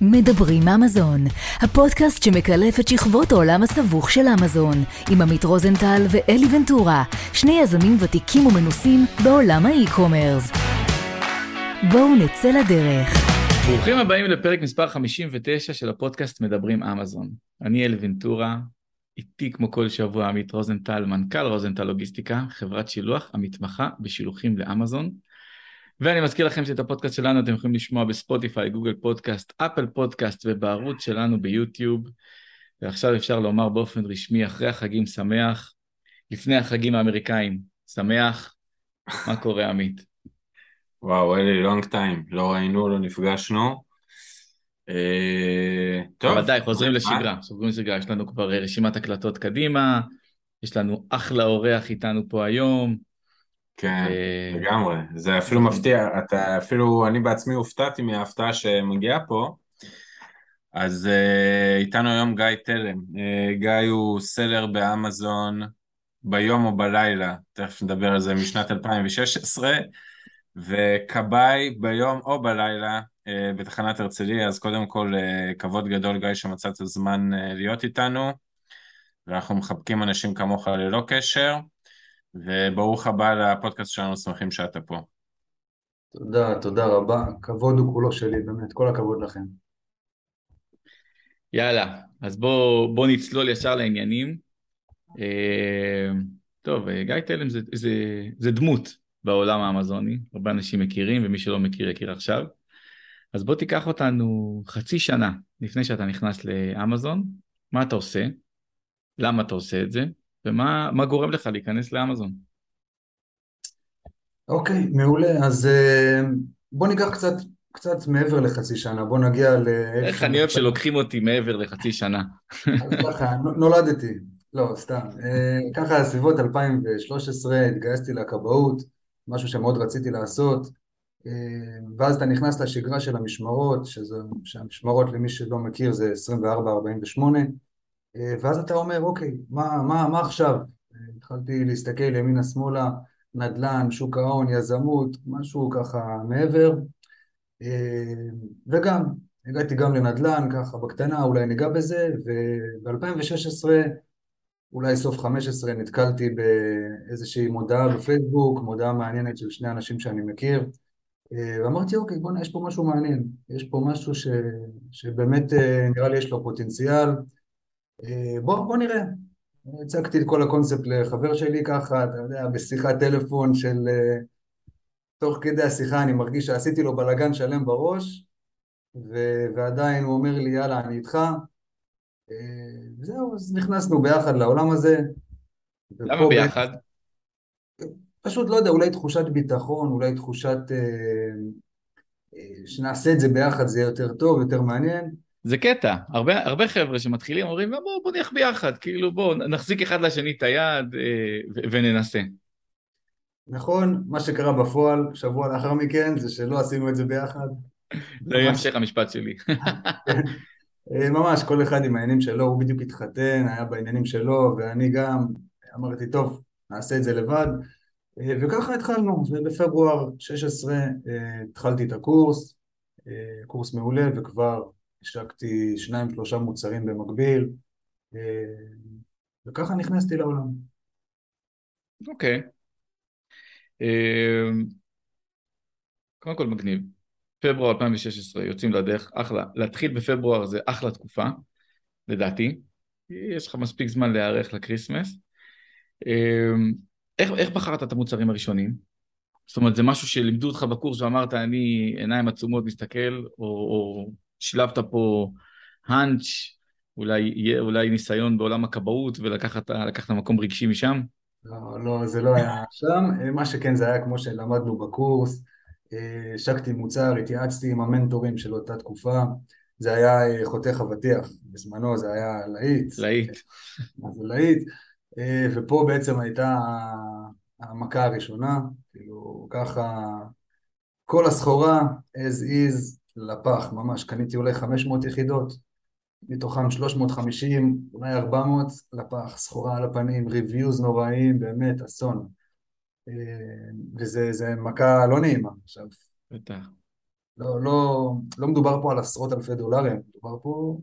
מדברים אמזון, הפודקאסט שמקלף את שכבות העולם הסבוך של אמזון, עם עמית רוזנטל ואלי ונטורה, שני יזמים ותיקים ומנוסים בעולם האי-קומרס. בואו נצא לדרך. ברוכים הבאים לפרק מספר 59 של הפודקאסט מדברים אמזון. אני אלי ונטורה, איתי כמו כל שבוע עמית רוזנטל, מנכ"ל רוזנטל לוגיסטיקה, חברת שילוח המתמחה בשילוחים לאמזון. ואני מזכיר לכם שאת הפודקאסט שלנו אתם יכולים לשמוע בספוטיפיי, גוגל פודקאסט, אפל פודקאסט ובערוץ שלנו ביוטיוב. ועכשיו אפשר לומר באופן רשמי, אחרי החגים שמח, לפני החגים האמריקאים, שמח. מה קורה עמית? וואו, אלי, לונג טיים, לא ראינו, לא נפגשנו. אה, טוב. אבל די, חוזרים לשגרה, חוזרים לשגרה, יש לנו כבר רשימת הקלטות קדימה, יש לנו אחלה אורח איתנו פה היום. כן, לגמרי. זה אפילו מפתיע, אתה אפילו, אני בעצמי הופתעתי מההפתעה שמגיעה פה. אז uh, איתנו היום גיא תלם. Uh, גיא הוא סלר באמזון ביום או בלילה, תכף נדבר על זה, משנת 2016, וכבאי ביום או בלילה בתחנת הרצליה, אז קודם כל כבוד גדול גיא שמצאת זמן להיות איתנו, ואנחנו מחבקים אנשים כמוך ללא קשר. וברוך הבא לפודקאסט שלנו, שמחים שאתה פה. תודה, תודה רבה. כבוד הוא כולו שלי, באמת, כל הכבוד לכם. יאללה, אז בואו בוא נצלול ישר לעניינים. אה, טוב, אה, גיא תלם זה, זה, זה דמות בעולם האמזוני, הרבה אנשים מכירים, ומי שלא מכיר יכיר עכשיו. אז בוא תיקח אותנו חצי שנה לפני שאתה נכנס לאמזון, מה אתה עושה, למה אתה עושה את זה, ומה גורם לך להיכנס לאמזון? אוקיי, מעולה. אז אה, בוא ניקח קצת, קצת מעבר לחצי שנה, בוא נגיע ל... איך אני אוהב שלוקחים אותי מעבר לחצי שנה. אז ככה, נולדתי, לא, סתם. אה, ככה, סביבות 2013 התגייסתי לכבאות, משהו שמאוד רציתי לעשות, אה, ואז אתה נכנס לשגרה של המשמרות, שזה, שהמשמרות למי שלא מכיר זה 24-48, אה, ואז אתה אומר, אוקיי, מה, מה, מה עכשיו? התחלתי להסתכל ימינה-שמאלה, נדל"ן, שוק ההון, יזמות, משהו ככה מעבר, אה, וגם, הגעתי גם לנדל"ן, ככה בקטנה, אולי ניגע בזה, וב-2016, אולי סוף 15, נתקלתי באיזושהי מודעה בפייסבוק, מודעה מעניינת של שני אנשים שאני מכיר, אה, ואמרתי, אוקיי, בוא'נה, יש פה משהו מעניין, יש פה משהו ש... שבאמת נראה לי יש לו פוטנציאל, אה, בוא, בוא נראה. הצגתי את כל הקונספט לחבר שלי ככה, אתה יודע, בשיחת טלפון של... אה, תוך כדי השיחה אני מרגיש שעשיתי לו בלאגן שלם בראש, ו... ועדיין הוא אומר לי, יאללה, אני איתך. אה, וזהו, אז נכנסנו ביחד לעולם הזה. למה ביחד? פשוט, לא יודע, אולי תחושת ביטחון, אולי תחושת... שנעשה את זה ביחד זה יהיה יותר טוב, יותר מעניין. זה קטע, הרבה, הרבה חבר'ה שמתחילים אומרים בוא, בוא נלך ביחד, כאילו בוא נחזיק אחד לשני את היד אה, וננסה. נכון, מה שקרה בפועל שבוע לאחר מכן זה שלא עשינו את זה ביחד. זה יהיה המשך המשפט שלי. אה, ממש, כל אחד עם העניינים שלו, הוא בדיוק התחתן, היה בעניינים שלו, ואני גם אמרתי, טוב, נעשה את זה לבד. אה, וככה התחלנו, ובפברואר 16 התחלתי את הקורס, קורס מעולה, וכבר השקתי שניים שלושה מוצרים במקביל אה, וככה נכנסתי לעולם. אוקיי. אה, קודם כל מגניב. פברואר 2016 יוצאים לדרך, אחלה. להתחיל בפברואר זה אחלה תקופה, לדעתי. יש לך מספיק זמן להיערך לקריסמס. אה, איך, איך בחרת את המוצרים הראשונים? זאת אומרת, זה משהו שלימדו אותך בקורס ואמרת, אני עיניים עצומות מסתכל, או, או שילבת פה האנץ', אולי, אולי ניסיון בעולם הכבאות ולקחת מקום רגשי משם? לא, לא, זה לא היה שם. מה שכן זה היה כמו שלמדנו בקורס. השקתי מוצר, התייעצתי עם המנטורים של אותה תקופה. זה היה חותך אבטיח, בזמנו זה היה להיט. להיט. זה להיט. ופה בעצם הייתה המכה הראשונה, כאילו ככה כל הסחורה as is לפח, ממש, קניתי אולי 500 יחידות, מתוכם 350, אולי 400 לפח, סחורה על הפנים, ריוויוז נוראים, באמת אסון. אה, וזה מכה לא נעימה עכשיו. בטח. לא, לא, לא מדובר פה על עשרות אלפי דולרים, מדובר פה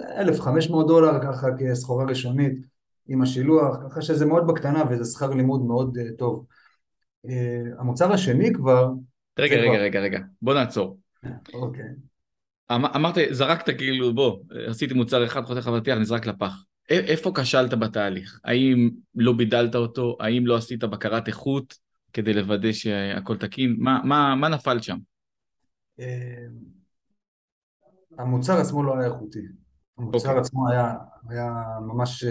על 1,500 דולר ככה כסחורה ראשונית עם השילוח, ככה שזה מאוד בקטנה וזה שכר לימוד מאוד uh, טוב. Uh, המוצר השני כבר... רגע, רגע, כבר... רגע, רגע, בוא נעצור. אוקיי. אמ, אמרת, זרקת כאילו, בוא, עשיתי מוצר אחד, חותך אבטיח, נזרק לפח. איפה כשלת בתהליך? האם לא בידלת אותו? האם לא עשית בקרת איכות כדי לוודא שהכל תקין? מה, מה, מה נפל שם? אה, המוצר עצמו לא היה איכותי. המוצר okay. אוקיי. עצמו היה, היה ממש, אה,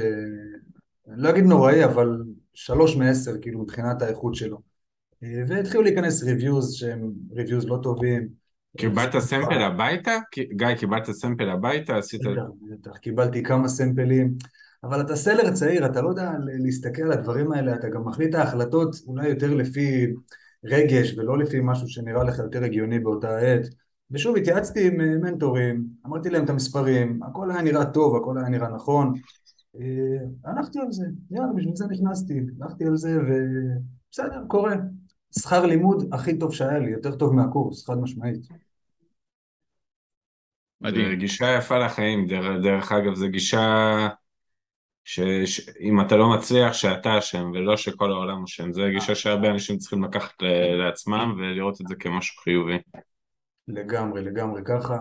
לא אגיד נוראי, אבל שלוש מעשר, כאילו, מבחינת האיכות שלו. אה, והתחילו להיכנס reviews שהם reviews לא טובים. קיבלת sample הביתה? גיא, קיבלת sample הביתה? עשית... בטח, קיבלתי כמה סמפלים. אבל אתה סלר צעיר, אתה לא יודע להסתכל על הדברים האלה, אתה גם מחליט ההחלטות אולי יותר לפי רגש ולא לפי משהו שנראה לך יותר הגיוני באותה עת. ושוב, התייעצתי עם אה, מנטורים, אמרתי להם את המספרים, הכל היה נראה טוב, הכל היה נראה נכון. אה, הלכתי על זה, יאללה, בשביל זה נכנסתי, הלכתי על זה ובסדר, קורה. שכר לימוד הכי טוב שהיה לי, יותר טוב מהקורס, חד משמעית. מדהים. גישה יפה לחיים, דרך, דרך אגב, זו גישה שאם אתה לא מצליח שאתה אשם ולא שכל העולם אשם, זו גישה שהרבה אנשים צריכים לקחת לעצמם ולראות את זה כמשהו חיובי. לגמרי, לגמרי ככה.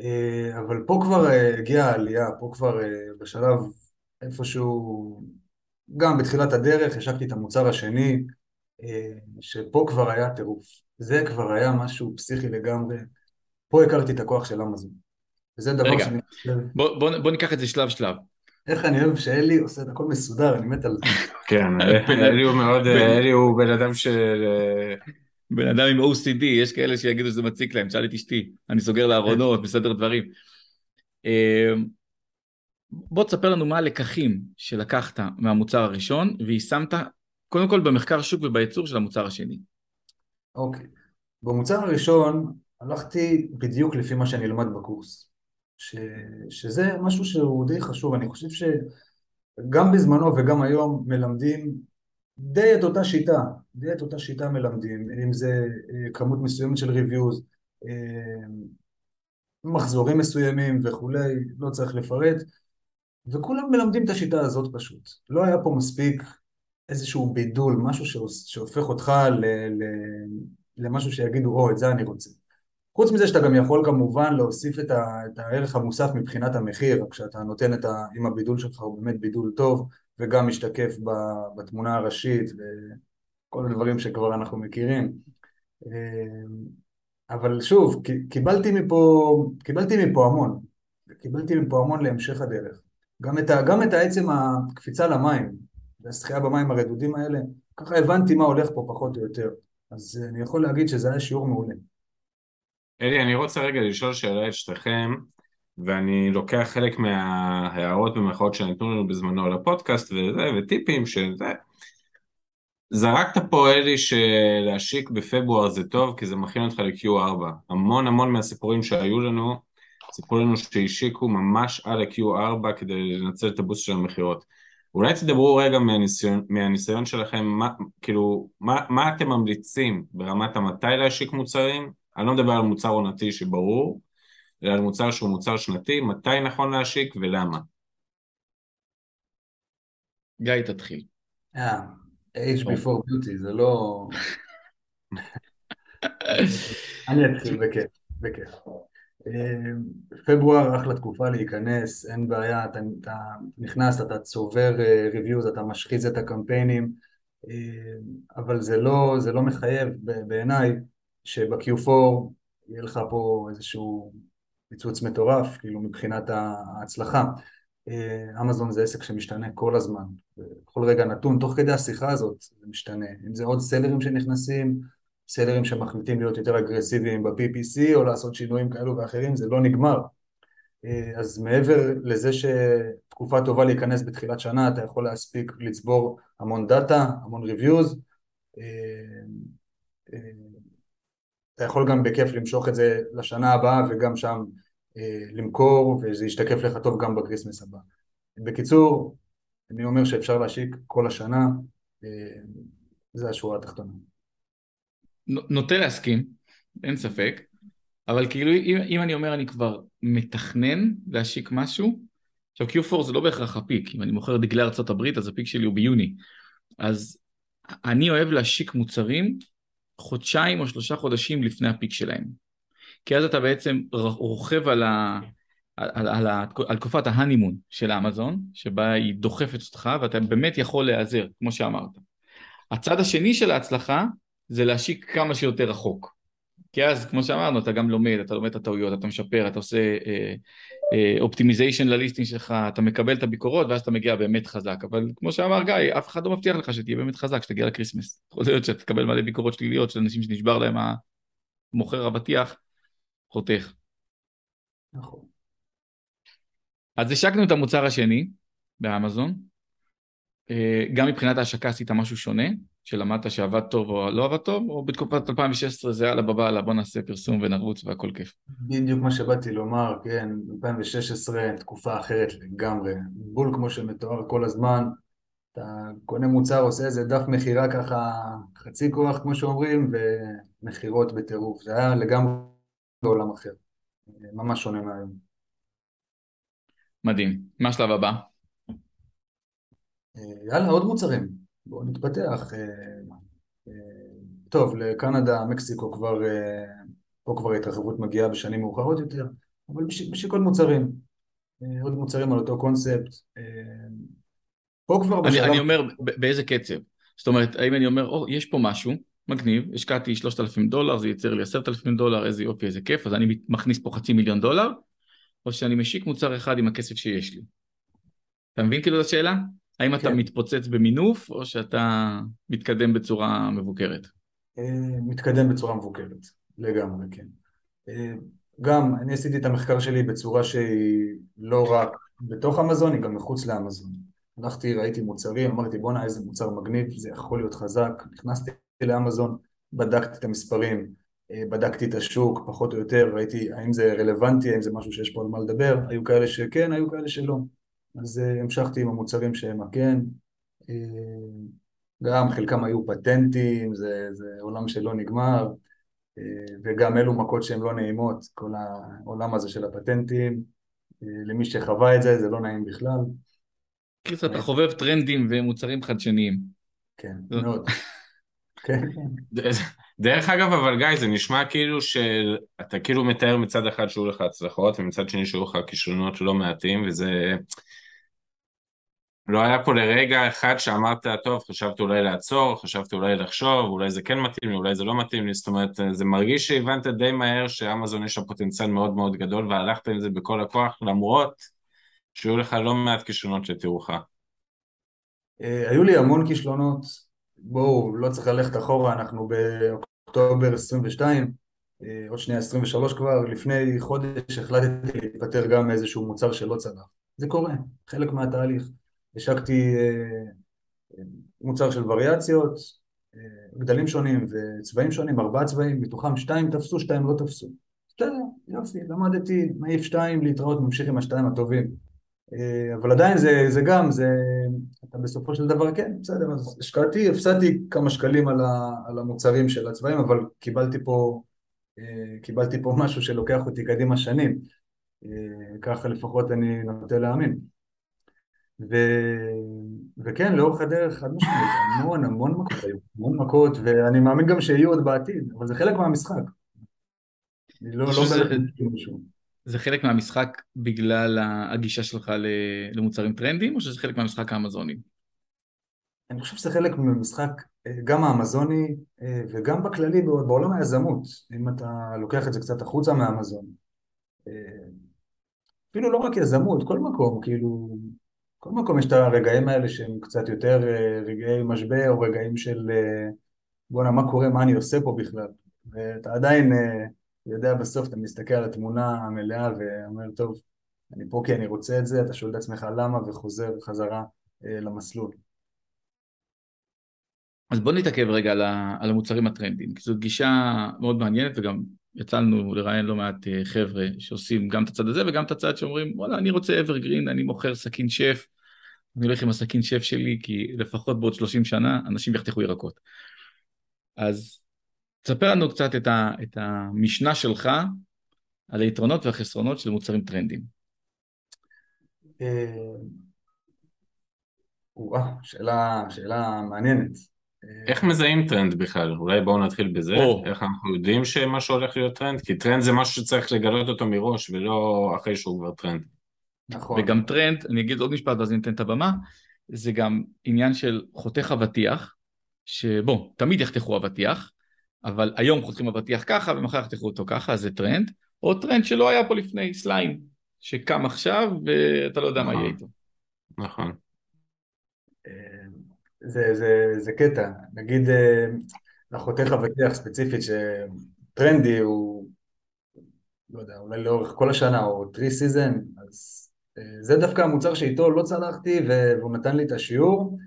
אה, אבל פה כבר אה, הגיעה העלייה, פה כבר אה, בשלב איפשהו, גם בתחילת הדרך השקתי את המוצר השני, שפה כבר היה טירוף. זה כבר היה משהו פסיכי לגמרי. פה הכרתי את הכוח של אמזון. וזה דבר רגע, שאני חושב... בוא, בוא, בוא ניקח את זה שלב שלב. איך אני אוהב שאלי עושה את הכל מסודר, אני מת על זה. כן, אלי הוא מאוד, אלי הוא בן אדם של... בן אדם עם OCD, יש כאלה שיגידו שזה מציק להם, תשאל את אשתי, אני סוגר לארונות, מסדר דברים. בוא תספר לנו מה הלקחים שלקחת מהמוצר הראשון ויישמת קודם כל במחקר שוק ובייצור של המוצר השני. אוקיי. במוצר הראשון הלכתי בדיוק לפי מה שאני אלמד בקורס. ש... שזה משהו שהוא די חשוב, אני חושב שגם בזמנו וגם היום מלמדים די את אותה שיטה, די את אותה שיטה מלמדים, אם זה אה, כמות מסוימת של ריוויוז, אה, מחזורים מסוימים וכולי, לא צריך לפרט, וכולם מלמדים את השיטה הזאת פשוט. לא היה פה מספיק איזשהו בידול, משהו שהופך אותך ל, ל, למשהו שיגידו, או, את זה אני רוצה. חוץ מזה שאתה גם יכול כמובן להוסיף את, ה, את הערך המוסף מבחינת המחיר, כשאתה נותן את ה... אם הבידול שלך הוא באמת בידול טוב, וגם משתקף בתמונה הראשית וכל הדברים שכבר אנחנו מכירים. אבל שוב, קיבלתי מפה, קיבלתי מפה המון, קיבלתי מפה המון להמשך הדרך. גם את, ה, גם את העצם הקפיצה למים, והשחייה במים הרדודים האלה, ככה הבנתי מה הולך פה פחות או יותר. אז אני יכול להגיד שזה היה שיעור מעולה. אלי, אני רוצה רגע לשאול שאלה את שתיכם. ואני לוקח חלק מההערות במחאות שניתנו לנו בזמנו על הפודקאסט וזה, וטיפים שזה. זרקת פה אלי שלהשיק בפברואר זה טוב כי זה מכין אותך ל-Q4. המון המון מהסיפורים שהיו לנו, סיפרו לנו שהשיקו ממש על ה-Q4 כדי לנצל את הבוסט של המכירות. אולי תדברו רגע מהניסיון, מהניסיון שלכם, מה, כאילו, מה, מה אתם ממליצים ברמת המתי להשיק מוצרים? אני לא מדבר על מוצר עונתי שברור, אלא על מוצר שהוא מוצר שנתי, מתי נכון להשיק ולמה. גיא, תתחיל. אה, age before beauty, זה לא... אני אתחיל בכיף, בכיף. פברואר אחלה תקופה להיכנס, אין בעיה, אתה, אתה נכנס, אתה צובר ריוויוז, אה, אתה משחיז את הקמפיינים, אה, אבל זה לא, זה לא מחייב בעיניי שב-Q4 יהיה לך פה איזשהו פיצוץ מטורף, כאילו מבחינת ההצלחה. אה, אמזון זה עסק שמשתנה כל הזמן, בכל רגע נתון, תוך כדי השיחה הזאת זה משתנה. אם זה עוד סלרים שנכנסים, סלרים שמחליטים להיות יותר אגרסיביים ב-PPC או לעשות שינויים כאלו ואחרים, זה לא נגמר. אה, אז מעבר לזה שתקופה טובה להיכנס בתחילת שנה, אתה יכול להספיק לצבור המון דאטה, המון reviews, אה, אתה יכול גם בכיף למשוך את זה לשנה הבאה וגם שם אה, למכור וזה ישתקף לך טוב גם ב Christmas הבא. בקיצור, אני אומר שאפשר להשיק כל השנה, אה, זה השורה התחתונה. נוטה להסכים, אין ספק. אבל כאילו אם, אם אני אומר אני כבר מתכנן להשיק משהו, עכשיו Q4 זה לא בהכרח הפיק, אם אני מוכר דגלי הברית אז הפיק שלי הוא ביוני, אז אני אוהב להשיק מוצרים חודשיים או שלושה חודשים לפני הפיק שלהם. כי אז אתה בעצם רוכב על, ה, על, על, על, על תקופת ה honeymoon של האמזון, שבה היא דוחפת אותך ואתה באמת יכול להיעזר, כמו שאמרת. הצד השני של ההצלחה זה להשיק כמה שיותר רחוק. כי אז, כמו שאמרנו, אתה גם לומד, אתה לומד את הטעויות, אתה משפר, אתה עושה optimization אה, אה, ל listing שלך, אתה מקבל את הביקורות ואז אתה מגיע באמת חזק. אבל כמו שאמר גיא, אף אחד לא מבטיח לך שתהיה באמת חזק כשתגיע ל Christmas. יכול להיות שאתה תקבל מלא ביקורות שליליות של אנשים שנשבר להם המוכר הבטיח, חותך. נכון. אז השקנו את המוצר השני באמזון. אה, גם מבחינת ההשקה עשית משהו שונה, שלמדת שעבד טוב או לא עבד טוב, או בתקופת 2016 זה יאללה בבעלה בוא נעשה פרסום ונרוץ והכל כיף. בדיוק מה שבאתי לומר, כן, 2016 תקופה אחרת לגמרי, בול כמו שמתואר כל הזמן, אתה קונה מוצר, עושה איזה דף מכירה ככה חצי כוח כמו שאומרים, ומכירות בטירוף, זה היה לגמרי בעולם אחר, ממש שונה מהיום. מדהים, מה השלב הבא? אה, יאללה, עוד מוצרים. בואו נתפתח. אה, אה, טוב, לקנדה, מקסיקו כבר, פה כבר ההתרחבות מגיעה בשנים מאוחרות יותר, אבל בשביל עוד מוצרים. עוד מוצרים על אותו קונספט. פה כבר בשלב... אני, אני אומר, באיזה קצב? זאת אומרת, האם אני אומר, או, יש פה משהו, מגניב, השקעתי 3,000 דולר, זה ייצר לי 10,000 דולר, איזה יופי, איזה כיף, אז אני מכניס פה חצי מיליון דולר, או שאני משיק מוצר אחד עם הכסף שיש לי. אתה מבין כאילו את השאלה? האם אתה כן. מתפוצץ במינוף, או שאתה מתקדם בצורה מבוקרת? אה, מתקדם בצורה מבוקרת, לגמרי, כן. אה, גם, אני עשיתי את המחקר שלי בצורה שהיא לא רק בתוך המזון, היא גם מחוץ לאמזון. הלכתי, ראיתי מוצרים, אמרתי בואנה איזה מוצר מגניב, זה יכול להיות חזק, נכנסתי לאמזון, בדקתי את המספרים, אה, בדקתי את השוק פחות או יותר, ראיתי האם זה רלוונטי, האם זה משהו שיש פה על מה לדבר, היו כאלה שכן, היו כאלה שלא. אז uh, המשכתי עם המוצרים שהם הכן, uh, גם חלקם היו פטנטים, זה, זה עולם שלא נגמר, uh, וגם אלו מכות שהן לא נעימות, כל העולם הזה של הפטנטים, למי שחווה את זה, זה לא נעים בכלל. קיס, אתה חובב טרנדים ומוצרים חדשניים. כן, מאוד. כן. דרך אגב, אבל גיא, זה נשמע כאילו שאתה כאילו מתאר מצד אחד שהיו לך הצלחות, ומצד שני שהיו לך כישרונות לא מעטים, וזה... לא היה פה לרגע אחד שאמרת, טוב, חשבתי אולי לעצור, חשבתי אולי לחשוב, אולי זה כן מתאים לי, אולי זה לא מתאים לי, זאת אומרת, זה מרגיש שהבנת די מהר שאמזון יש שם פוטנציאל מאוד מאוד גדול, והלכת עם זה בכל הכוח, למרות שהיו לך לא מעט כישרונות לתירוך. אה, היו לי המון כישלונות, בואו, לא צריך ללכת אחורה, אנחנו באוקטובר 22, אה, עוד שנייה 23 כבר, לפני חודש החלטתי להתפטר גם מאיזשהו מוצר שלא צלח. זה קורה, חלק מהתהליך. השקתי אה, מוצר של וריאציות, אה, גדלים שונים וצבעים שונים, ארבעה צבעים, מתוכם שתיים תפסו, שתיים לא תפסו. בסדר, יופי, למדתי, מעיף שתיים, להתראות, ממשיך עם השתיים הטובים. אה, אבל עדיין זה, זה גם, זה, אתה בסופו של דבר כן, בסדר, אז השקעתי, הפסדתי כמה שקלים על, ה, על המוצרים של הצבעים, אבל קיבלתי פה, קיבלתי פה משהו שלוקח אותי קדימה שנים, ככה לפחות אני נוטה להאמין. ו... וכן, לאורך הדרך, חד משמעית, המון המון מכות המון מכות, ואני מאמין גם שיהיו עוד בעתיד, אבל זה חלק מהמשחק. אני לא, לא זה, חלק מהמשחק בגלל הגישה שלך למוצרים טרנדיים, או שזה חלק מהמשחק האמזוני? אני חושב שזה חלק מהמשחק אה, גם האמזוני אה, וגם בכללי בעולם היזמות, אם אתה לוקח את זה קצת החוצה מהאמזון. אה, אפילו לא רק יזמות, כל מקום, כאילו, בכל מקום יש את הרגעים האלה שהם קצת יותר רגעי משבר או רגעים של בואנה מה קורה, מה אני עושה פה בכלל ואתה עדיין יודע בסוף, אתה מסתכל על התמונה המלאה ואומר טוב, אני פה כי אני רוצה את זה, אתה שואל את עצמך למה וחוזר חזרה למסלול. אז בוא נתעכב רגע על המוצרים הטרנדיים, כי זאת גישה מאוד מעניינת וגם יצאנו לראיין לא מעט חבר'ה שעושים גם את הצד הזה וגם את הצד שאומרים וואלה אני רוצה evergreen, אני מוכר סכין שף, אני הולך עם הסכין שף שלי כי לפחות בעוד 30 שנה אנשים יחתכו ירקות. אז תספר לנו קצת את, ה, את המשנה שלך על היתרונות והחסרונות של מוצרים טרנדיים. וואה, שאלה, שאלה מעניינת. איך מזהים טרנד בכלל? אולי בואו נתחיל בזה. או. איך אנחנו יודעים שמשהו הולך להיות טרנד? כי טרנד זה משהו שצריך לגלות אותו מראש, ולא אחרי שהוא כבר טרנד. נכון. וגם טרנד, אני אגיד עוד משפט ואז אני אתן את הבמה, זה גם עניין של חותך אבטיח, שבוא, תמיד יחתכו אבטיח, אבל היום חותכים אבטיח ככה ומחר יחתכו אותו ככה, אז זה טרנד, או טרנד שלא היה פה לפני, סליים, שקם עכשיו ואתה לא יודע נכון. מה יהיה איתו. נכון. זה, זה, זה קטע, נגיד החותך אבטיח ספציפית שטרנדי הוא, לא יודע, אולי לאורך כל השנה או three season, אז זה דווקא המוצר שאיתו לא צלחתי והוא נתן לי את השיעור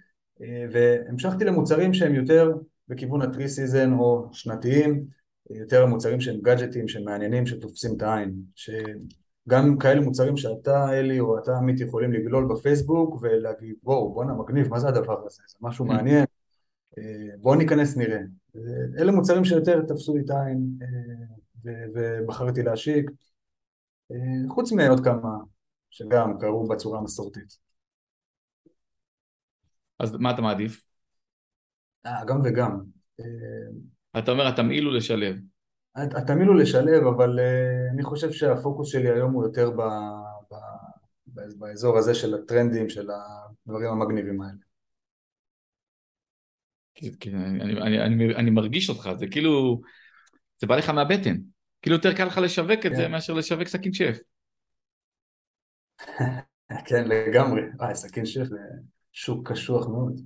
והמשכתי למוצרים שהם יותר בכיוון ה three season או שנתיים, יותר המוצרים שהם גאדג'טים, שמעניינים, שתופסים את העין, שגם כאלה מוצרים שאתה אלי או אתה עמית יכולים לגלול בפייסבוק ולהגיד וואו בואנה מגניב מה זה הדבר הזה, זה משהו מעניין, בואו ניכנס נראה. אלה מוצרים שיותר תפסו לי את העין ובחרתי להשיק, חוץ מעוד כמה שגם קרו בצורה המסורתית. אז מה אתה מעדיף? אה, גם וגם. אתה אומר התמהיל הוא לשלב. התמהיל הוא לשלב, אבל uh, אני חושב שהפוקוס שלי היום הוא יותר ב, ב, ב, באזור הזה של הטרנדים, של הדברים המגניבים האלה. כן, אני, אני, אני, אני מרגיש אותך, זה כאילו, זה בא לך מהבטן. כאילו יותר קל לך לשווק את זה כן. מאשר לשווק סכין שף. כן, לגמרי. וואי, סכין שף זה שוק קשוח מאוד.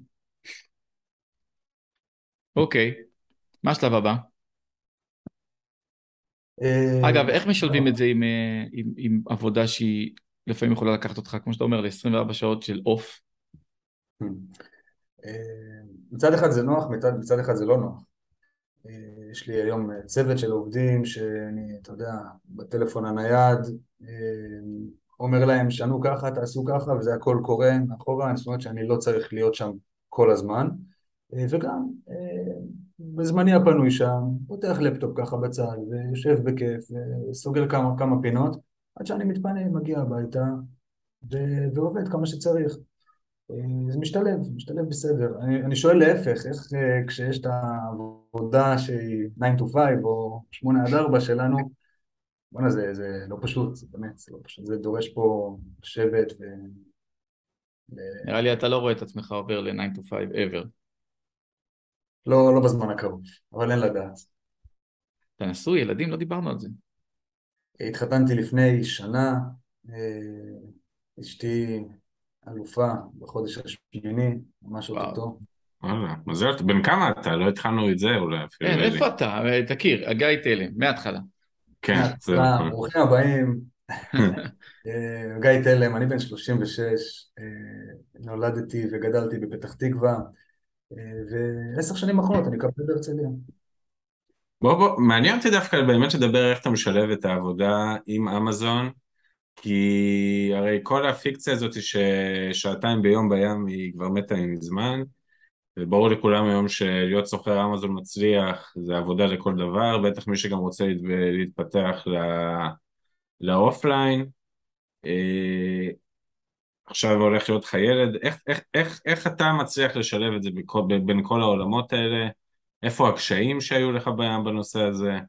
אוקיי, מה השלב הבא? אה, אגב, איך משלבים את זה עם, אה, עם, עם עבודה שהיא לפעמים יכולה לקחת אותך, כמו שאתה אומר, ל-24 שעות של אוף? אה, מצד אחד זה נוח, מצד, מצד אחד זה לא נוח. יש לי היום צוות של עובדים שאני, אתה יודע, בטלפון הנייד, אומר להם, שנו ככה, תעשו ככה, וזה הכל קורה מאחורה, זאת אומרת שאני לא צריך להיות שם כל הזמן. אה, וגם אה, בזמני הפנוי שם, פותח לפטופ ככה בצד ויושב בכיף וסוגר כמה, כמה פינות עד שאני מתפנה, מגיע הביתה ו- ועובד כמה שצריך. אה, זה משתלב, משתלב בסדר. אני, אני שואל להפך, איך כשיש את העבודה שהיא 9 to 5 או 8 עד 4 שלנו, בוא'נה זה, זה לא פשוט, זה באמת, זה לא פשוט, זה דורש פה לשבת ו... נראה לי אתה לא רואה את עצמך עובר ל-9 to 5 ever. לא, לא בזמן הקרוב, אבל אין לדעת. אתה נשוי, ילדים? לא דיברנו על זה. התחתנתי לפני שנה, אה, אשתי אלופה בחודש השמיני, ממש אותו. וואלה, מזל, בן כמה אתה? לא התחלנו את זה אולי אפילו. כן, איפה אתה? תכיר, הגיא תלם, מההתחלה. כן, זהו. ברוכים הבאים. אה, גיא תלם, אני בן 36, אה, נולדתי וגדלתי בפתח תקווה. ועשר שנים אחרונות אני מקבל בהרצליה. בוא בוא, מעניין אותי דווקא באמת לדבר איך אתה משלב את העבודה עם אמזון, כי הרי כל הפיקציה הזאת ששעתיים ביום בים היא כבר מתה עם זמן, וברור לכולם היום שלהיות סוחר אמזון מצליח זה עבודה לכל דבר, בטח מי שגם רוצה להתפתח לאופליין. עכשיו הולך להיות לך ילד, איך, איך, איך, איך אתה מצליח לשלב את זה בכל, בין כל העולמות האלה? איפה הקשיים שהיו לך בנושא הזה?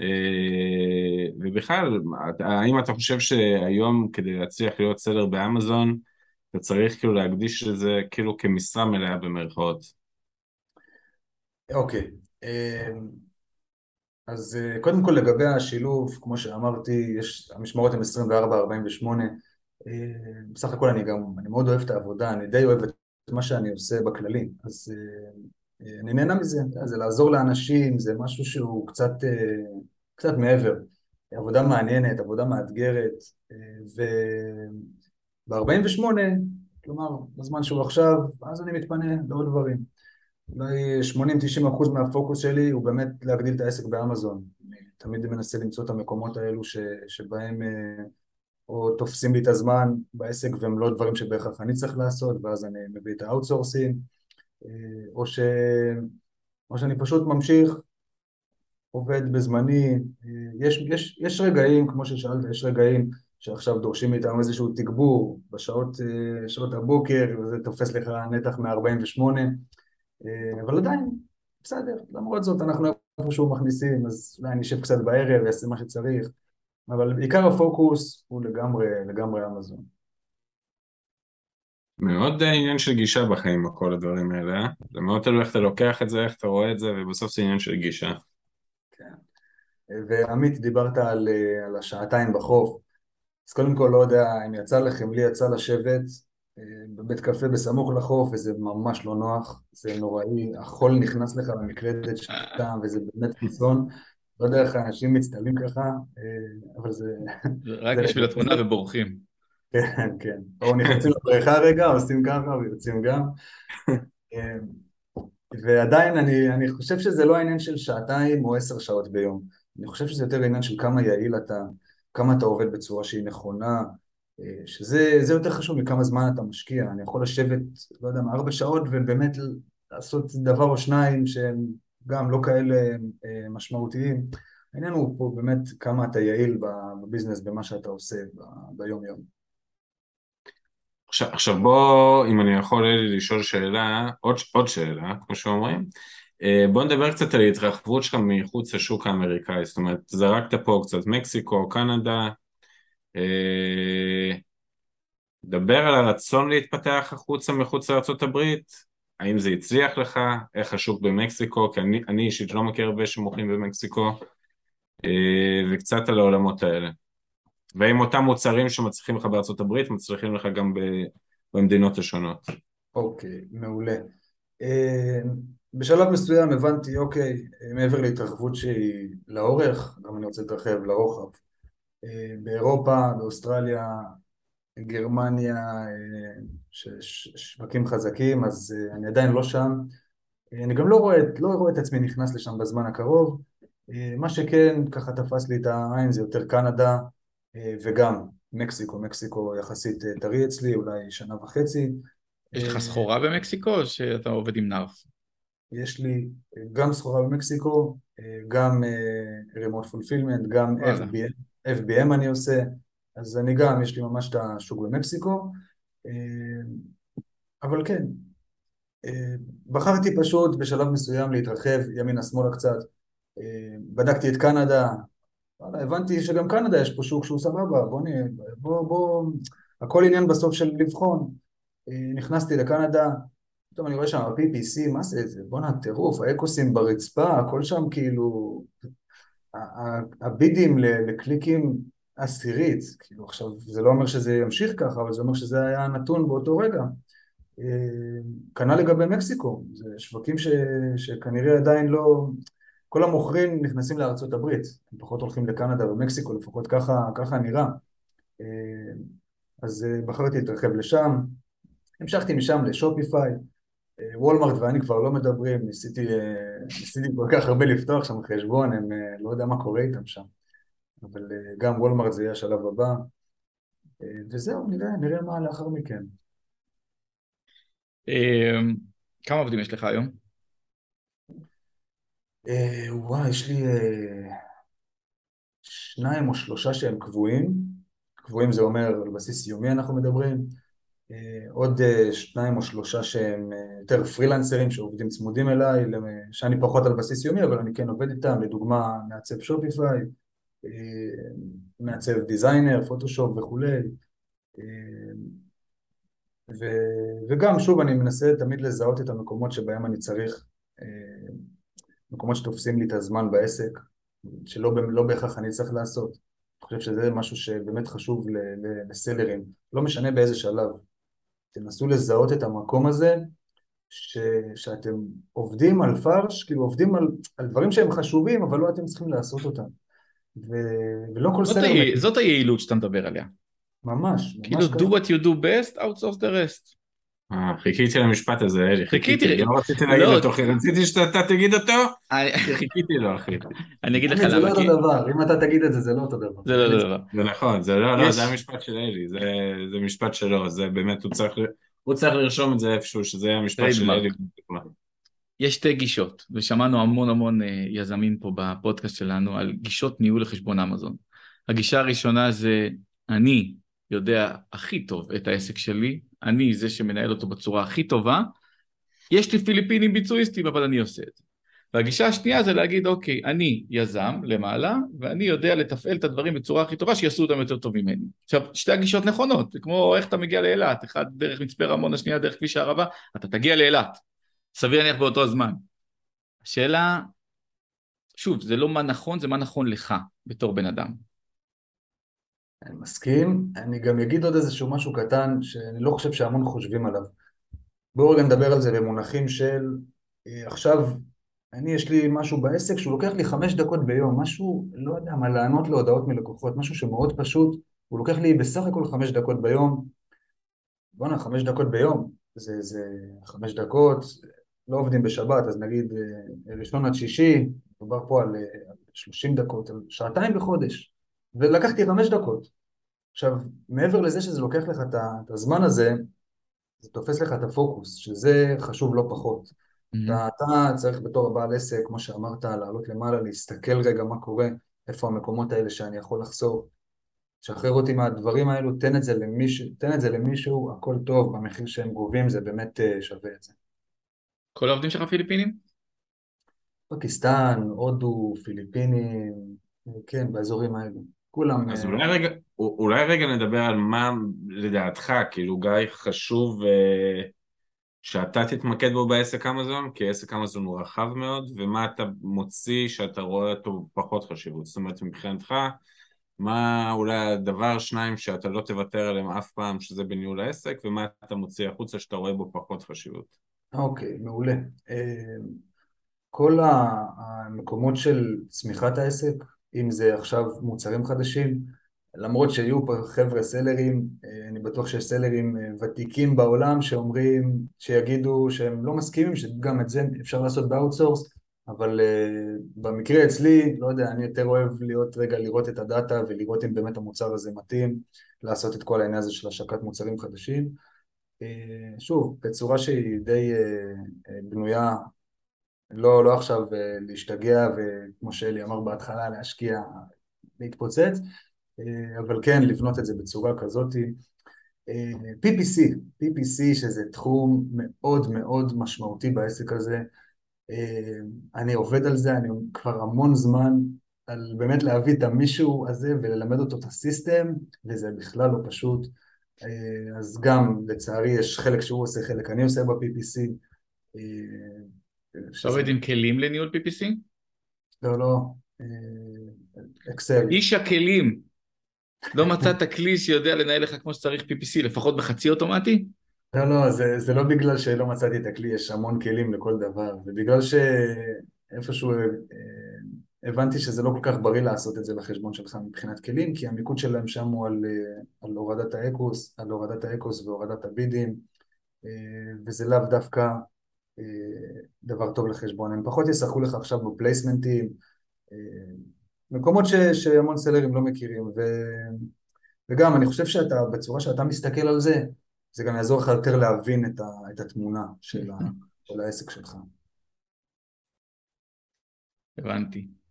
אה, ובכלל, האם אתה חושב שהיום כדי להצליח להיות סלר באמזון, אתה צריך כאילו להקדיש לזה כאילו כמשרה מלאה במרכאות? אוקיי, אה, אז אה, קודם כל לגבי השילוב, כמו שאמרתי, יש, המשמרות הן 24-48, אה, בסך הכל אני גם, אני מאוד אוהב את העבודה, אני די אוהב את מה שאני עושה בכללי, אז אה, אה, אני נהנה מזה, זה לעזור לאנשים, זה משהו שהוא קצת, קצת מעבר, עבודה מעניינת, עבודה מאתגרת, וב-48, כלומר, בזמן שהוא עכשיו, אז אני מתפנה לעוד דברים. אולי 80-90 אחוז מהפוקוס שלי הוא באמת להגדיל את העסק באמזון. אני תמיד מנסה למצוא את המקומות האלו ש, שבהם או תופסים לי את הזמן בעסק והם לא דברים שבהכרח אני צריך לעשות ואז אני מביא את האאוטסורסים אה, או, ש... או שאני פשוט ממשיך עובד בזמני, יש, יש, יש רגעים, כמו ששאלת, יש רגעים שעכשיו דורשים מאיתנו איזשהו תגבור בשעות שעות הבוקר, וזה תופס לך נתח מ-48, אבל עדיין, בסדר, למרות זאת אנחנו איפשהו מכניסים, אז אולי אני אשב קצת בערב, אעשה מה שצריך, אבל עיקר הפוקוס הוא לגמרי, לגמרי אמזון. מאוד עניין של גישה בחיים, כל הדברים האלה, אה? זה מאוד תלוי איך אתה לוקח את זה, איך אתה רואה את זה, ובסוף זה עניין של גישה. כן. ועמית, דיברת על, על השעתיים בחוף, אז קודם כל, לא יודע אם יצא לכם, לי יצא לשבת אה, בבית קפה בסמוך לחוף, וזה ממש לא נוח, זה נוראי, החול נכנס לך למקלדת שם, וזה באמת קיצון. לא יודע איך האנשים מצטלמים ככה, אה, אבל זה... רק בשביל התמונה ובורחים. כן, כן. או נכנסים לבריכה רגע, עושים ככה ויוצאים גם. אה, ועדיין אני, אני חושב שזה לא העניין של שעתיים או עשר שעות ביום. אני חושב שזה יותר עניין של כמה יעיל אתה, כמה אתה עובד בצורה שהיא נכונה, אה, שזה יותר חשוב מכמה זמן אתה משקיע. אני יכול לשבת, לא יודע, ארבע שעות ובאמת לעשות דבר או שניים שהם גם לא כאלה אה, משמעותיים. העניין הוא פה באמת כמה אתה יעיל בביזנס, במה שאתה עושה ביום יום. עכשיו, עכשיו בוא, אם אני יכול לשאול שאלה, עוד, עוד שאלה, כמו שאומרים, אה, בוא נדבר קצת על ההתרחבות שלך מחוץ לשוק האמריקאי, זאת אומרת, זרקת פה קצת מקסיקו, קנדה, אה, דבר על הרצון להתפתח החוצה מחוץ לארה"ב, האם זה הצליח לך, איך השוק במקסיקו, כי אני, אני אישית לא מכיר הרבה שמוכרים במקסיקו, אה, וקצת על העולמות האלה. והאם אותם מוצרים שמצליחים לך בארצות הברית מצליחים לך גם במדינות השונות. אוקיי, okay, מעולה. אה, בשלב מסוים הבנתי, אוקיי, מעבר להתרחבות שהיא לאורך, גם אני רוצה להתרחב לרוחב. אה, באירופה, באוסטרליה, גרמניה, אה, שווקים חזקים, אז אני עדיין לא שם. אני גם לא רואה, לא רואה את עצמי נכנס לשם בזמן הקרוב. מה שכן, ככה תפס לי את העין זה יותר קנדה, אה, וגם מקסיקו, מקסיקו יחסית אה, טרי אצלי, אולי שנה וחצי. יש לך אה, סחורה במקסיקו או שאתה עובד עם נרף? יש לי גם סחורה במקסיקו, גם remote fulfillment, גם FBM, FBM אני עושה, אז אני גם, יש לי ממש את השוק במקסיקו, אבל כן, בחרתי פשוט בשלב מסוים להתרחב ימינה-שמאלה קצת, בדקתי את קנדה, וואלה, הבנתי שגם קנדה יש פה שוק שהוא סבבה, בוא נהיה, בוא, בוא, הכל עניין בסוף של לבחון. אה, נכנסתי לקנדה, פתאום אני רואה שם PPC, מה זה, זה בואנה טירוף, האקוסים ברצפה, הכל שם כאילו, הבידים לקליקים עשירית, כאילו עכשיו, זה לא אומר שזה ימשיך ככה, אבל זה אומר שזה היה הנתון באותו רגע. אה, כנ"ל לגבי מקסיקו, זה שווקים ש, שכנראה עדיין לא, כל המוכרים נכנסים לארצות הברית, הם פחות הולכים לקנדה ומקסיקו, לפחות ככה, ככה נראה. אה, אז אה, בחרתי להתרחב לשם, המשכתי משם לשופיפיי, וולמרט ואני כבר לא מדברים, ניסיתי, ניסיתי כל כך הרבה לפתוח שם חשבון, הם לא יודע מה קורה איתם שם, אבל גם וולמרט זה יהיה השלב הבא, וזהו, נראה, נראה מה לאחר מכן. כמה עובדים יש לך היום? אה, וואי, יש לי אה, שניים או שלושה שהם קבועים, קבועים זה אומר על בסיס יומי אנחנו מדברים, אה, עוד אה, שניים או שלושה שהם אה, יותר פרילנסרים שעובדים צמודים אליי, שאני פחות על בסיס יומי אבל אני כן עובד איתם, לדוגמה מעצב שופיפיי, אה, מעצב דיזיינר, פוטושופ וכולי, אה, ו, וגם שוב אני מנסה תמיד לזהות את המקומות שבהם אני צריך אה, מקומות שתופסים לי את הזמן בעסק, שלא לא בהכרח אני צריך לעשות. אני חושב שזה משהו שבאמת חשוב לסלרים, לא משנה באיזה שלב. תנסו לזהות את המקום הזה, ש, שאתם עובדים על פרש, כאילו עובדים על, על דברים שהם חשובים, אבל לא אתם צריכים לעשות אותם. ו, ולא כל זאת סלר... ה... זאת היעילות שאתה מדבר עליה. ממש, ממש כאילו ככה. do what you do best, outsource the rest. אה, חיכיתי למשפט הזה, אלי, חיכיתי, לא רציתי להגיד לא. אותו, רציתי שאתה תגיד אותו, חיכיתי לו, אחי. אני אגיד לך למה. זה לא אותו דבר, אם אתה תגיד את זה, זה לא אותו דבר. זה לא אותו דבר. זה נכון, זה לא, לא, זה המשפט של אלי, זה משפט שלו, זה באמת, הוא צריך לרשום את זה איפשהו, שזה המשפט של אלי. יש שתי גישות, ושמענו המון המון אה, יזמים פה בפודקאסט שלנו על גישות ניהול לחשבון אמזון. הגישה הראשונה זה אני יודע הכי טוב את העסק שלי, אני זה שמנהל אותו בצורה הכי טובה, יש לי פיליפינים ביצועיסטים אבל אני עושה את זה. והגישה השנייה זה להגיד אוקיי, אני יזם למעלה ואני יודע לתפעל את הדברים בצורה הכי טובה שיעשו אותם יותר טוב ממני. עכשיו, שתי הגישות נכונות, זה כמו איך אתה מגיע לאילת, אחד דרך מצפה רמון, השנייה דרך כביש הערבה, אתה תגיע לאילת, סביר להניח באותו הזמן. השאלה, שוב, זה לא מה נכון, זה מה נכון לך בתור בן אדם. אני מסכים, אני גם אגיד עוד איזשהו משהו קטן שאני לא חושב שהמון חושבים עליו. בואו רגע נדבר על זה במונחים של אה, עכשיו אני יש לי משהו בעסק שהוא לוקח לי חמש דקות ביום, משהו, לא יודע מה, לענות להודעות מלקוחות, משהו שמאוד פשוט, הוא לוקח לי בסך הכל חמש דקות ביום. בואנה, חמש דקות ביום, זה, זה חמש דקות, לא עובדים בשבת, אז נגיד אה, ראשון עד שישי, מדובר פה על אה, שלושים דקות, על שעתיים בחודש, ולקחתי חמש דקות. עכשיו, מעבר לזה שזה לוקח לך את הזמן הזה, זה תופס לך את הפוקוס, שזה חשוב לא פחות. Mm-hmm. אתה צריך בתור הבעל עסק, כמו שאמרת, לעלות למעלה, להסתכל רגע מה קורה, איפה המקומות האלה שאני יכול לחסור. שחרר אותי מהדברים האלו, תן את זה למישהו, תן את זה למישהו, הכל טוב, במחיר שהם גובים זה באמת אה, שווה את זה. כל העובדים שלך פיליפינים? פקיסטן, הודו, פיליפינים, כן, באזורים האלו. כולם... אז אה, אולי רגע, אולי רגע נדבר על מה לדעתך, כאילו גיא חשוב אה, שאתה תתמקד בו בעסק אמזון, כי עסק אמזון הוא רחב מאוד, ומה אתה מוציא שאתה רואה אותו פחות חשיבות. זאת אומרת, מבחינתך, מה אולי הדבר, שניים שאתה לא תוותר עליהם אף פעם, שזה בניהול העסק, ומה אתה מוציא החוצה שאתה רואה בו פחות חשיבות. אוקיי, okay, מעולה. אה, כל המקומות של צמיחת העסק, אם זה עכשיו מוצרים חדשים, למרות שיהיו פה חבר'ה סלרים, אה, אני בטוח שיש סלרים אה, ותיקים בעולם שאומרים, שיגידו שהם לא מסכימים, שגם את זה אפשר לעשות ב outsource, אבל אה, במקרה אצלי, לא יודע, אני יותר אוהב להיות רגע לראות את הדאטה ולראות אם באמת המוצר הזה מתאים, לעשות את כל העניין הזה של השקת מוצרים חדשים. Uh, שוב, בצורה שהיא די uh, בנויה, לא, לא עכשיו להשתגע וכמו שאלי אמר בהתחלה, להשקיע, להתפוצץ, אה, אבל כן, לבנות את זה בצורה כזאת. אה, PPC, PPC שזה תחום מאוד מאוד משמעותי בעסק הזה. אה, אני עובד על זה, אני כבר המון זמן על באמת להביא את המישהו הזה וללמד אותו את הסיסטם, וזה בכלל לא פשוט. אז גם, לצערי, יש חלק שהוא עושה, חלק אני עושה ב-PPC. אתה עובד עם כלים לניהול PPC? לא, לא. אקסל. איש הכלים. לא מצאת כלי שיודע לנהל לך כמו שצריך PPC, לפחות בחצי אוטומטי? לא, לא, זה, זה לא בגלל שלא מצאתי את הכלי, יש המון כלים לכל דבר, זה בגלל שאיפשהו אה, הבנתי שזה לא כל כך בריא לעשות את זה בחשבון שלך מבחינת כלים, כי המיקוד שלהם שם הוא על, אה, על הורדת האקוס, על הורדת האקוס והורדת הבידים, אה, וזה לאו דווקא דבר טוב לחשבון. הם פחות ישחקו לך עכשיו בפלייסמנטים, מקומות ש, שהמון סלרים לא מכירים, ו, וגם אני חושב שאתה, בצורה שאתה מסתכל על זה, זה גם יעזור לך יותר להבין את, ה, את התמונה של, ה, של העסק שלך. הבנתי.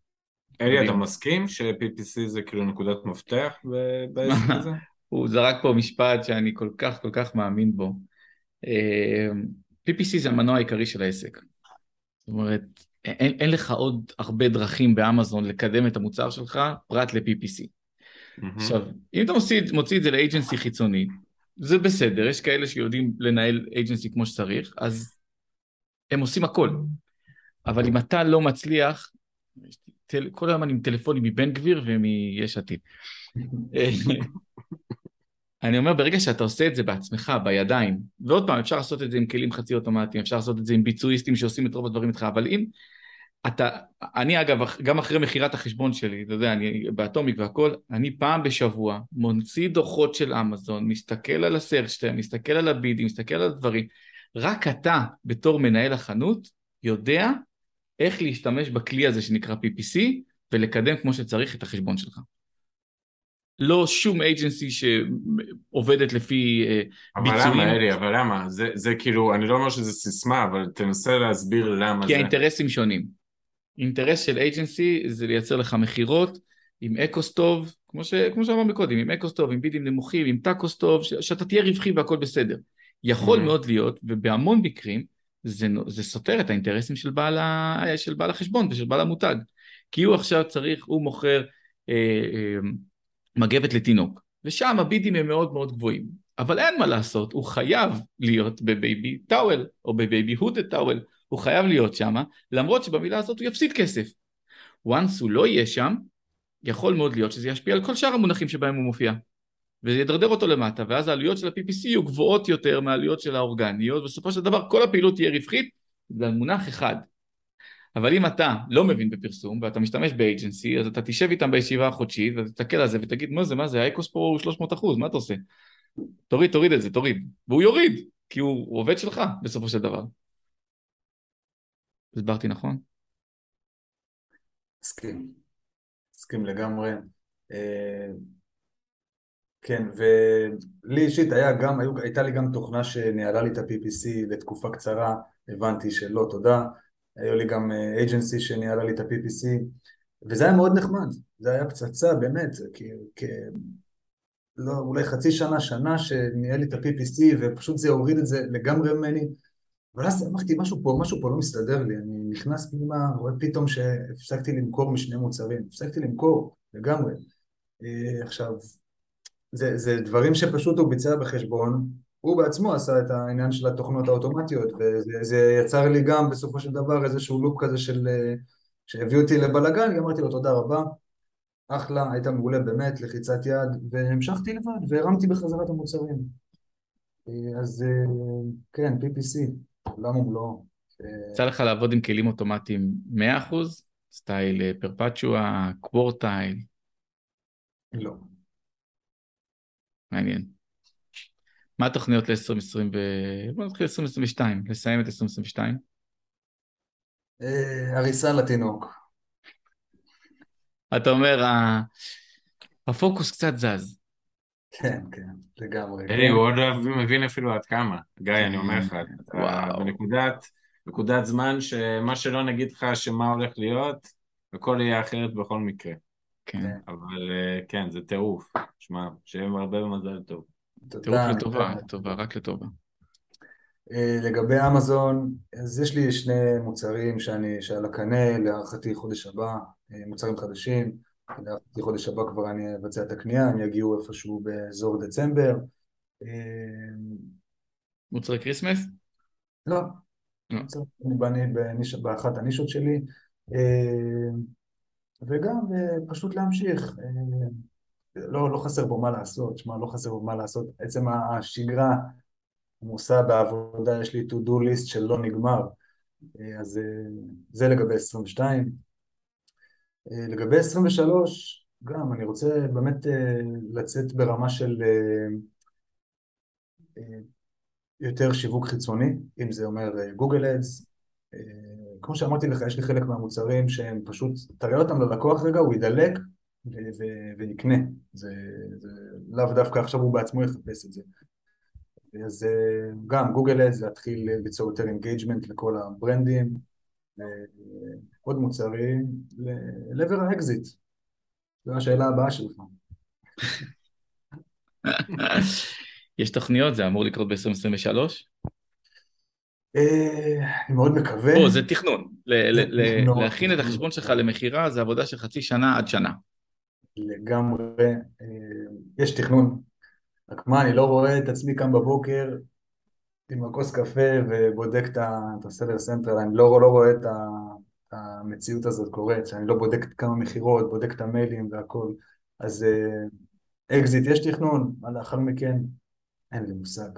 אלי, אתה מסכים ש-PPC זה כאילו נקודת מפתח בעסק הזה? הוא זרק פה משפט שאני כל כך כל כך מאמין בו. אה, PPC זה המנוע העיקרי של העסק. זאת אומרת, אין, אין לך עוד הרבה דרכים באמזון לקדם את המוצר שלך פרט ל-PPC. Mm-hmm. עכשיו, אם אתה מוציא, מוציא את זה לאג'נסי חיצוני, זה בסדר, יש כאלה שיודעים לנהל אג'נסי כמו שצריך, אז הם עושים הכל. אבל אם אתה לא מצליח, כל הזמן עם טלפונים מבן גביר ומיש עתיד. אני אומר, ברגע שאתה עושה את זה בעצמך, בידיים, ועוד פעם, אפשר לעשות את זה עם כלים חצי אוטומטיים, אפשר לעשות את זה עם ביצועיסטים שעושים את רוב הדברים איתך, אבל אם אתה, אני אגב, גם אחרי מכירת החשבון שלי, אתה יודע, אני באטומיק והכל, אני פעם בשבוע מוציא דוחות של אמזון, מסתכל על הסרצ'טר, מסתכל על הבידים, מסתכל על הדברים, רק אתה, בתור מנהל החנות, יודע איך להשתמש בכלי הזה שנקרא PPC, ולקדם כמו שצריך את החשבון שלך. לא שום agency שעובדת לפי אבל ביצועים. אבל למה, אלי, אבל למה? זה, זה כאילו, אני לא אומר שזה סיסמה, אבל תנסה להסביר למה כי זה. כי האינטרסים שונים. אינטרס של agency זה לייצר לך מכירות עם ACOS טוב, כמו, ש, כמו שאמרנו קודם, עם ACOS טוב, עם בידים נמוכים, עם TACOS טוב, ש, שאתה תהיה רווחי והכל בסדר. יכול mm-hmm. מאוד להיות, ובהמון מקרים, זה, זה סותר את האינטרסים של בעל, ה, של בעל החשבון ושל בעל המותג. כי הוא עכשיו צריך, הוא מוכר אה, אה, מגבת לתינוק, ושם הבידים הם מאוד מאוד גבוהים. אבל אין מה לעשות, הוא חייב להיות ב baby towel, או ב baby hooded towel, הוא חייב להיות שם, למרות שבמילה הזאת הוא יפסיד כסף. once הוא לא יהיה שם, יכול מאוד להיות שזה ישפיע על כל שאר המונחים שבהם הוא מופיע. וזה ידרדר אותו למטה, ואז העלויות של ה-PPC יהיו גבוהות יותר מהעלויות של האורגניות, בסופו של דבר כל הפעילות תהיה רווחית בגלל מונח אחד. אבל אם אתה לא מבין בפרסום ואתה משתמש באג'נסי, אז אתה תשב איתם בישיבה החודשית ותסתכל על זה ותגיד מה זה, מה זה, האקוס פה הוא 300 אחוז, מה אתה עושה? תוריד, תוריד את זה, תוריד. והוא יוריד, כי הוא, הוא עובד שלך בסופו של דבר. הסברתי נכון? מסכים. מסכים לגמרי. כן, ולי אישית היה גם, הייתה לי גם תוכנה שניהלה לי את ה-PPC לתקופה קצרה, הבנתי שלא תודה. היו לי גם אייג'נסי אה, שניהלה לי את ה-PPC, וזה היה מאוד נחמד, זה היה פצצה באמת, כי, כי לא, אולי חצי שנה, שנה שניהל לי את ה-PPC ופשוט זה הוריד את זה לגמרי ממני, אבל אז אמרתי משהו פה, משהו פה לא מסתדר לי, אני נכנס פנימה, רואה פתאום שהפסקתי למכור משני מוצרים, הפסקתי למכור לגמרי. אה, עכשיו, זה, זה דברים שפשוט הוא ביצע בחשבון, הוא בעצמו עשה את העניין של התוכנות האוטומטיות, וזה יצר לי גם בסופו של דבר איזשהו לופ כזה של... אה, שהביא אותי לבלאגן, אמרתי לו תודה רבה, אחלה, היית מעולה באמת, לחיצת יד, והמשכתי לבד, והרמתי בחזרת המוצרים. אה, אז כן, PPC. עולם ומלואו. יצא לך לעבוד עם כלים אוטומטיים 100%? סטייל פרפצ'ואה, קוורטייל? לא. מעניין. מה התוכניות ל-2020 ו... בוא נתחיל 2022, לסיים את 2022? אה, הריסה לתינוק. אתה אומר, הפוקוס קצת זז. כן, כן, לגמרי. אלי, הוא עוד לא מבין אפילו עד כמה. גיא, אני אומר לך, בנקודת נקודת זמן שמה שלא נגיד לך שמה הולך להיות, הכל יהיה אחרת בכל מקרה. כן. אבל אה, כן, זה טירוף. שמע, שיהיה הרבה מזל טוב. טירוף לטובה, לטובה, רק לטובה. אה, לגבי אמזון, אז יש לי שני מוצרים שאני, שעל הקנה, להערכתי חודש הבא, אה, מוצרים חדשים. לדעתי חודש הבא כבר אני אבצע את הקנייה, הם יגיעו איפשהו באזור דצמבר. מוצרי Christmas? לא. לא. באחת הנישות שלי. וגם אה, פשוט להמשיך. אמ, לא, לא חסר בו מה לעשות, שמע, לא חסר בו מה לעשות. עצם השגרה עמוסה בעבודה, יש לי to do list שלא נגמר. אה, אז אה, זה לגבי 22. אה, לגבי 23, גם אני רוצה באמת אה, לצאת ברמה של אה, יותר שיווק חיצוני, אם זה אומר Google Ads, כמו שאמרתי לך, יש לי חלק מהמוצרים שהם פשוט, תראה אותם ללקוח רגע, הוא ידלק ויקנה, זה, זה לאו דווקא עכשיו הוא בעצמו יחפש את זה. אז גם Google Ads להתחיל ליצור יותר engagement לכל הברנדים, עוד מוצרים לעבר האקזיט? זו השאלה הבאה שלך. יש תוכניות? זה אמור לקרות ב-2023? אה, אני מאוד מקווה. או, זה תכנון. להכין את החשבון שלך למכירה זה עבודה של חצי שנה עד שנה. לגמרי. אה, יש תכנון. רק מה, אני לא רואה את עצמי קם בבוקר עם הכוס קפה ובודק את ה Seller Central, אני לא, לא רואה את, המציאות הזאת קורית, שאני לא בודק כמה מכירות, בודק את המיילים והכל. אז אקזיט אה, יש תכנון, מה לאחר מכן? אין לי מושג.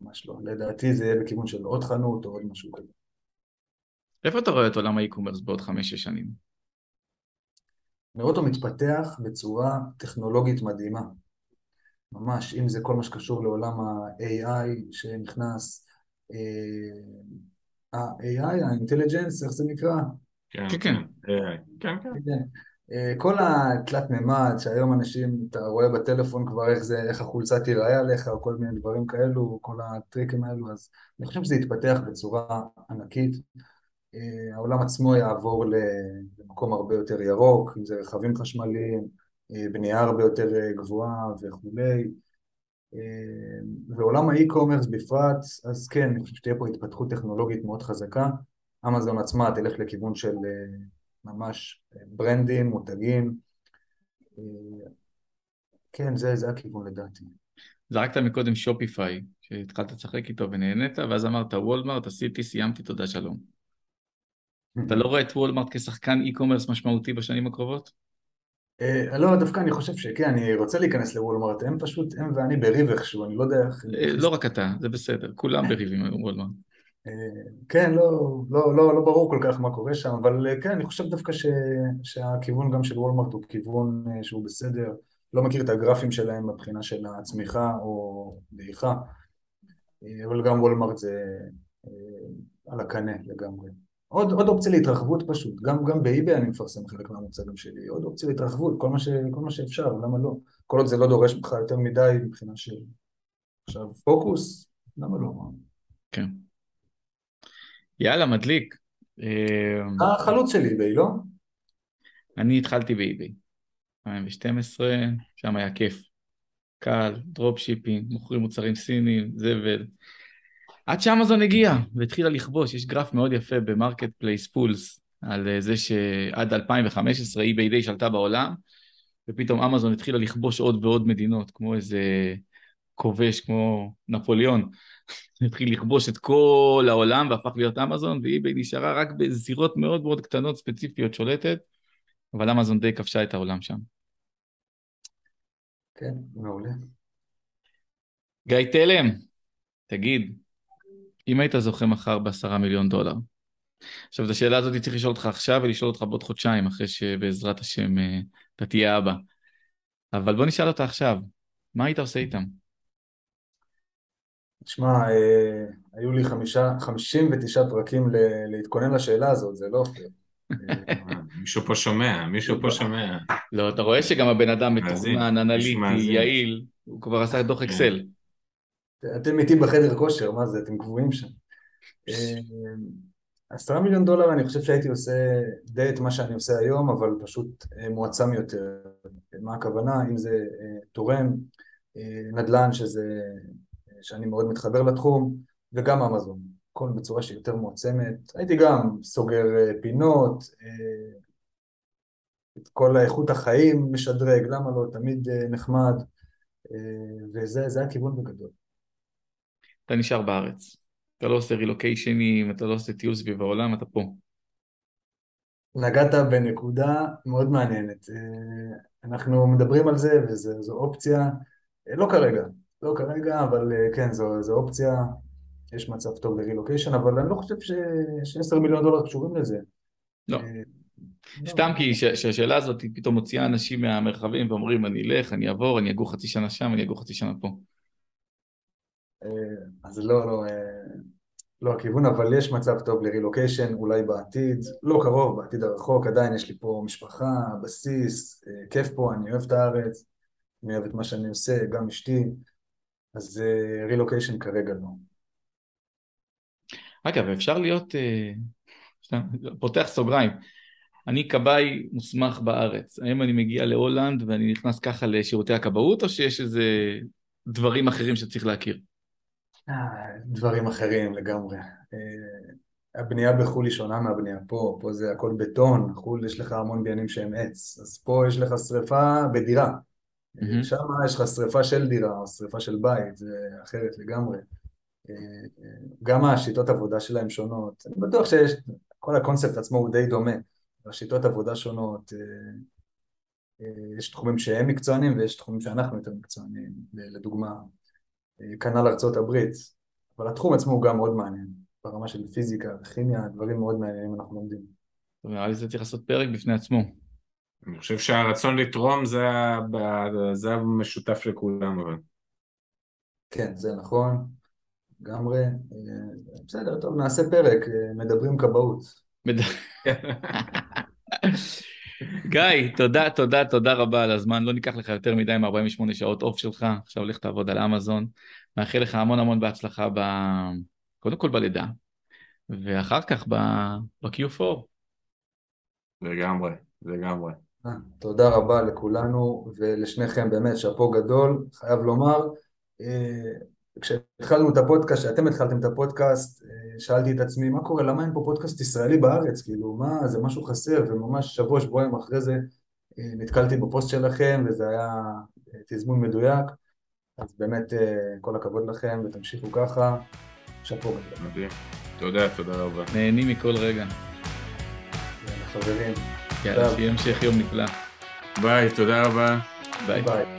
ממש לא. לדעתי זה יהיה בכיוון של עוד חנות או עוד משהו כזה. איפה אתה רואה את עולם ה e-commerce בעוד חמש-שש שנים? אני רואה אותו מתפתח בצורה טכנולוגית מדהימה. ממש, אם זה כל מה שקשור לעולם ה-AI שנכנס, ה-AI, ה-intelligence, איך זה נקרא? כן, כן, AI, כן, כן. אה, כל התלת מימד שהיום אנשים, אתה רואה בטלפון כבר איך זה, איך החולצה תיראה עליך, או כל מיני דברים כאלו, כל הטריקים האלו, אז אני חושב שזה יתפתח בצורה ענקית. אה, העולם עצמו יעבור למקום הרבה יותר ירוק, אם זה רכבים חשמליים, אה, בנייה הרבה יותר גבוהה וכולי. ועולם ה e-commerce בפרט, אז כן, אני חושב שתהיה פה התפתחות טכנולוגית מאוד חזקה. אמזון עצמה תלך לכיוון של ממש אה, ברנדים, מותגים. אה, כן, זה, זה הכיוון לדעתי. זרקת מקודם Shopify, שהתחלת לשחק איתו ונהנית, ואז אמרת וולמרט, עשיתי, סיימתי, תודה שלום. אתה לא רואה את וולמרט כשחקן e-commerce משמעותי בשנים הקרובות? אה, לא, דווקא אני חושב שכן, אני רוצה להיכנס לוולמרט, הם פשוט, הם ואני בריב איכשהו, אני לא יודע איך... לא רק אתה, זה בסדר, כולם בריבים עם וולמרט. כן, לא, לא, לא, לא ברור כל כך מה קורה שם, אבל כן, אני חושב דווקא ש, שהכיוון גם של וולמרט הוא כיוון אה, שהוא בסדר, לא מכיר את הגרפים שלהם מבחינה של הצמיחה או דעיכה, אה, אבל גם וולמרט זה אה, על הקנה לגמרי. עוד, עוד אופציה להתרחבות פשוט, גם, גם באיבי אני מפרסם חלק מהמוצגים שלי, עוד אופציה להתרחבות, כל מה, ש, כל מה שאפשר, למה לא? כל עוד זה לא דורש ממך יותר מדי מבחינה של עכשיו פוקוס, למה לא? כן. יאללה, מדליק. אתה החלוץ של איביי, לא? אני התחלתי באיביי. 2012, שם היה כיף. קל, dropshipping, מוכרים מוצרים סינים, זבל. עד שאמזון הגיעה והתחילה לכבוש, יש גרף מאוד יפה ב Marketplace Pulse על אה, זה שעד 2015 eBay די שלטה בעולם ופתאום אמזון התחילה לכבוש עוד ועוד מדינות כמו איזה כובש כמו נפוליאון התחיל לכבוש את כל העולם והפך להיות אמזון, ואיביי נשארה רק בזירות מאוד מאוד קטנות ספציפיות שולטת, אבל אמזון די כבשה את העולם שם. כן, מעולה. גיא תלם, תגיד, אם היית זוכה מחר בעשרה מיליון דולר, עכשיו את השאלה הזאת צריך לשאול אותך עכשיו ולשאול אותך בעוד חודשיים, אחרי שבעזרת השם אה, אתה תהיה אבא. אבל בוא נשאל אותה עכשיו, מה היית עושה איתם? תשמע, אה, היו לי חמישה, חמישים ותשעה פרקים להתכונן לשאלה הזאת, זה לא אופיר. מישהו פה שומע, מישהו פה שומע. לא, אתה רואה שגם הבן אדם מתוכנן, אנליטי, יעיל, הוא כבר עשה דוח כן. אקסל. אתם איתי בחדר כושר, מה זה, אתם קבועים שם. אה, עשרה מיליון דולר אני חושב שהייתי עושה די את מה שאני עושה היום, אבל פשוט אה, מועצם יותר. מה הכוונה? אם זה תורם, נדל"ן שזה שאני מאוד מתחבר לתחום, וגם אמזון, הכל בצורה שהיא יותר מועצמת. הייתי גם סוגר אה, פינות, אה, את כל איכות החיים משדרג, למה לא, תמיד אה, נחמד, וזה הכיוון בגדול. אתה נשאר בארץ, אתה לא עושה רילוקיישנים, אתה לא עושה טיול סביב העולם, אתה פה. נגעת בנקודה מאוד מעניינת. אנחנו מדברים על זה, וזו אופציה, לא כרגע, לא כרגע, אבל אה, כן, זו, זו אופציה, יש מצב טוב לרילוקיישן, אבל אני לא חושב ש-10 מיליון דולר קשורים לזה. לא. אה, סתם כי שהשאלה הזאת פתאום מוציאה אנשים מהמרחבים ואומרים אני אלך, אני אעבור, אני אגור חצי שנה שם, אני אגור חצי שנה פה. אה, אז לא, לא, לא הכיוון, אבל יש מצב טוב לרילוקיישן, אולי בעתיד, לא קרוב, בעתיד הרחוק, עדיין יש לי פה משפחה, בסיס, כיף פה, אני אוהב את הארץ, אני אוהב את מה שאני עושה, גם אשתי, אז רילוקיישן uh, כרגע לא. אגב, אפשר להיות, uh, פותח סוגריים, אני כבאי מוסמך בארץ, האם אני מגיע להולנד ואני נכנס ככה לשירותי הכבאות, או שיש איזה דברים אחרים שצריך להכיר? אה, דברים אחרים לגמרי. הבנייה בחו"ל היא שונה מהבנייה פה, פה זה הכל בטון, חו"ל יש לך המון בניינים שהם עץ, אז פה יש לך שריפה בדירה, Mm-hmm. שם יש לך שריפה של דירה או שריפה של בית, זה אחרת לגמרי. אה, גם השיטות עבודה שלהם שונות. אני בטוח שיש, כל הקונספט עצמו הוא די דומה. השיטות עבודה שונות, אה, אה, יש תחומים שהם מקצוענים ויש תחומים שאנחנו יותר מקצוענים, לדוגמה, כנ"ל ארצות הברית, אבל התחום עצמו הוא גם מאוד מעניין, ברמה של פיזיקה וכימיה, דברים מאוד מעניינים אנחנו לומדים. נראה לי זה צריך לעשות פרק בפני עצמו. אני חושב שהרצון לתרום זה, זה המשותף לכולם אבל. כן, זה נכון, לגמרי. בסדר, טוב, נעשה פרק, מדברים כבאות. גיא, תודה, תודה, תודה רבה על הזמן. לא ניקח לך יותר מדי מ-48 שעות אוף שלך. עכשיו הולך לעבוד על אמזון. מאחל לך המון המון בהצלחה, ב... קודם כל בלידה, ואחר כך ב-Q4. לגמרי, לגמרי. אה, תודה רבה לכולנו ולשניכם באמת שאפו גדול, חייב לומר. אה, כשהתחלנו את הפודקאסט, כשאתם התחלתם את הפודקאסט, אה, שאלתי את עצמי, מה קורה, למה אין פה פודקאסט ישראלי בארץ? כאילו, מה, זה משהו חסר, וממש שבוע, שבועיים אחרי זה נתקלתי בפוסט שלכם, וזה היה תזמון מדויק. אז באמת כל הכבוד לכם, ותמשיכו ככה. שאפו גדול. מדהים. תודה, תודה רבה. נהנים מכל רגע. יאללה, חברים. יאללה, שיהיה המשך יום נפלא. ביי, תודה רבה. ביי. ביי.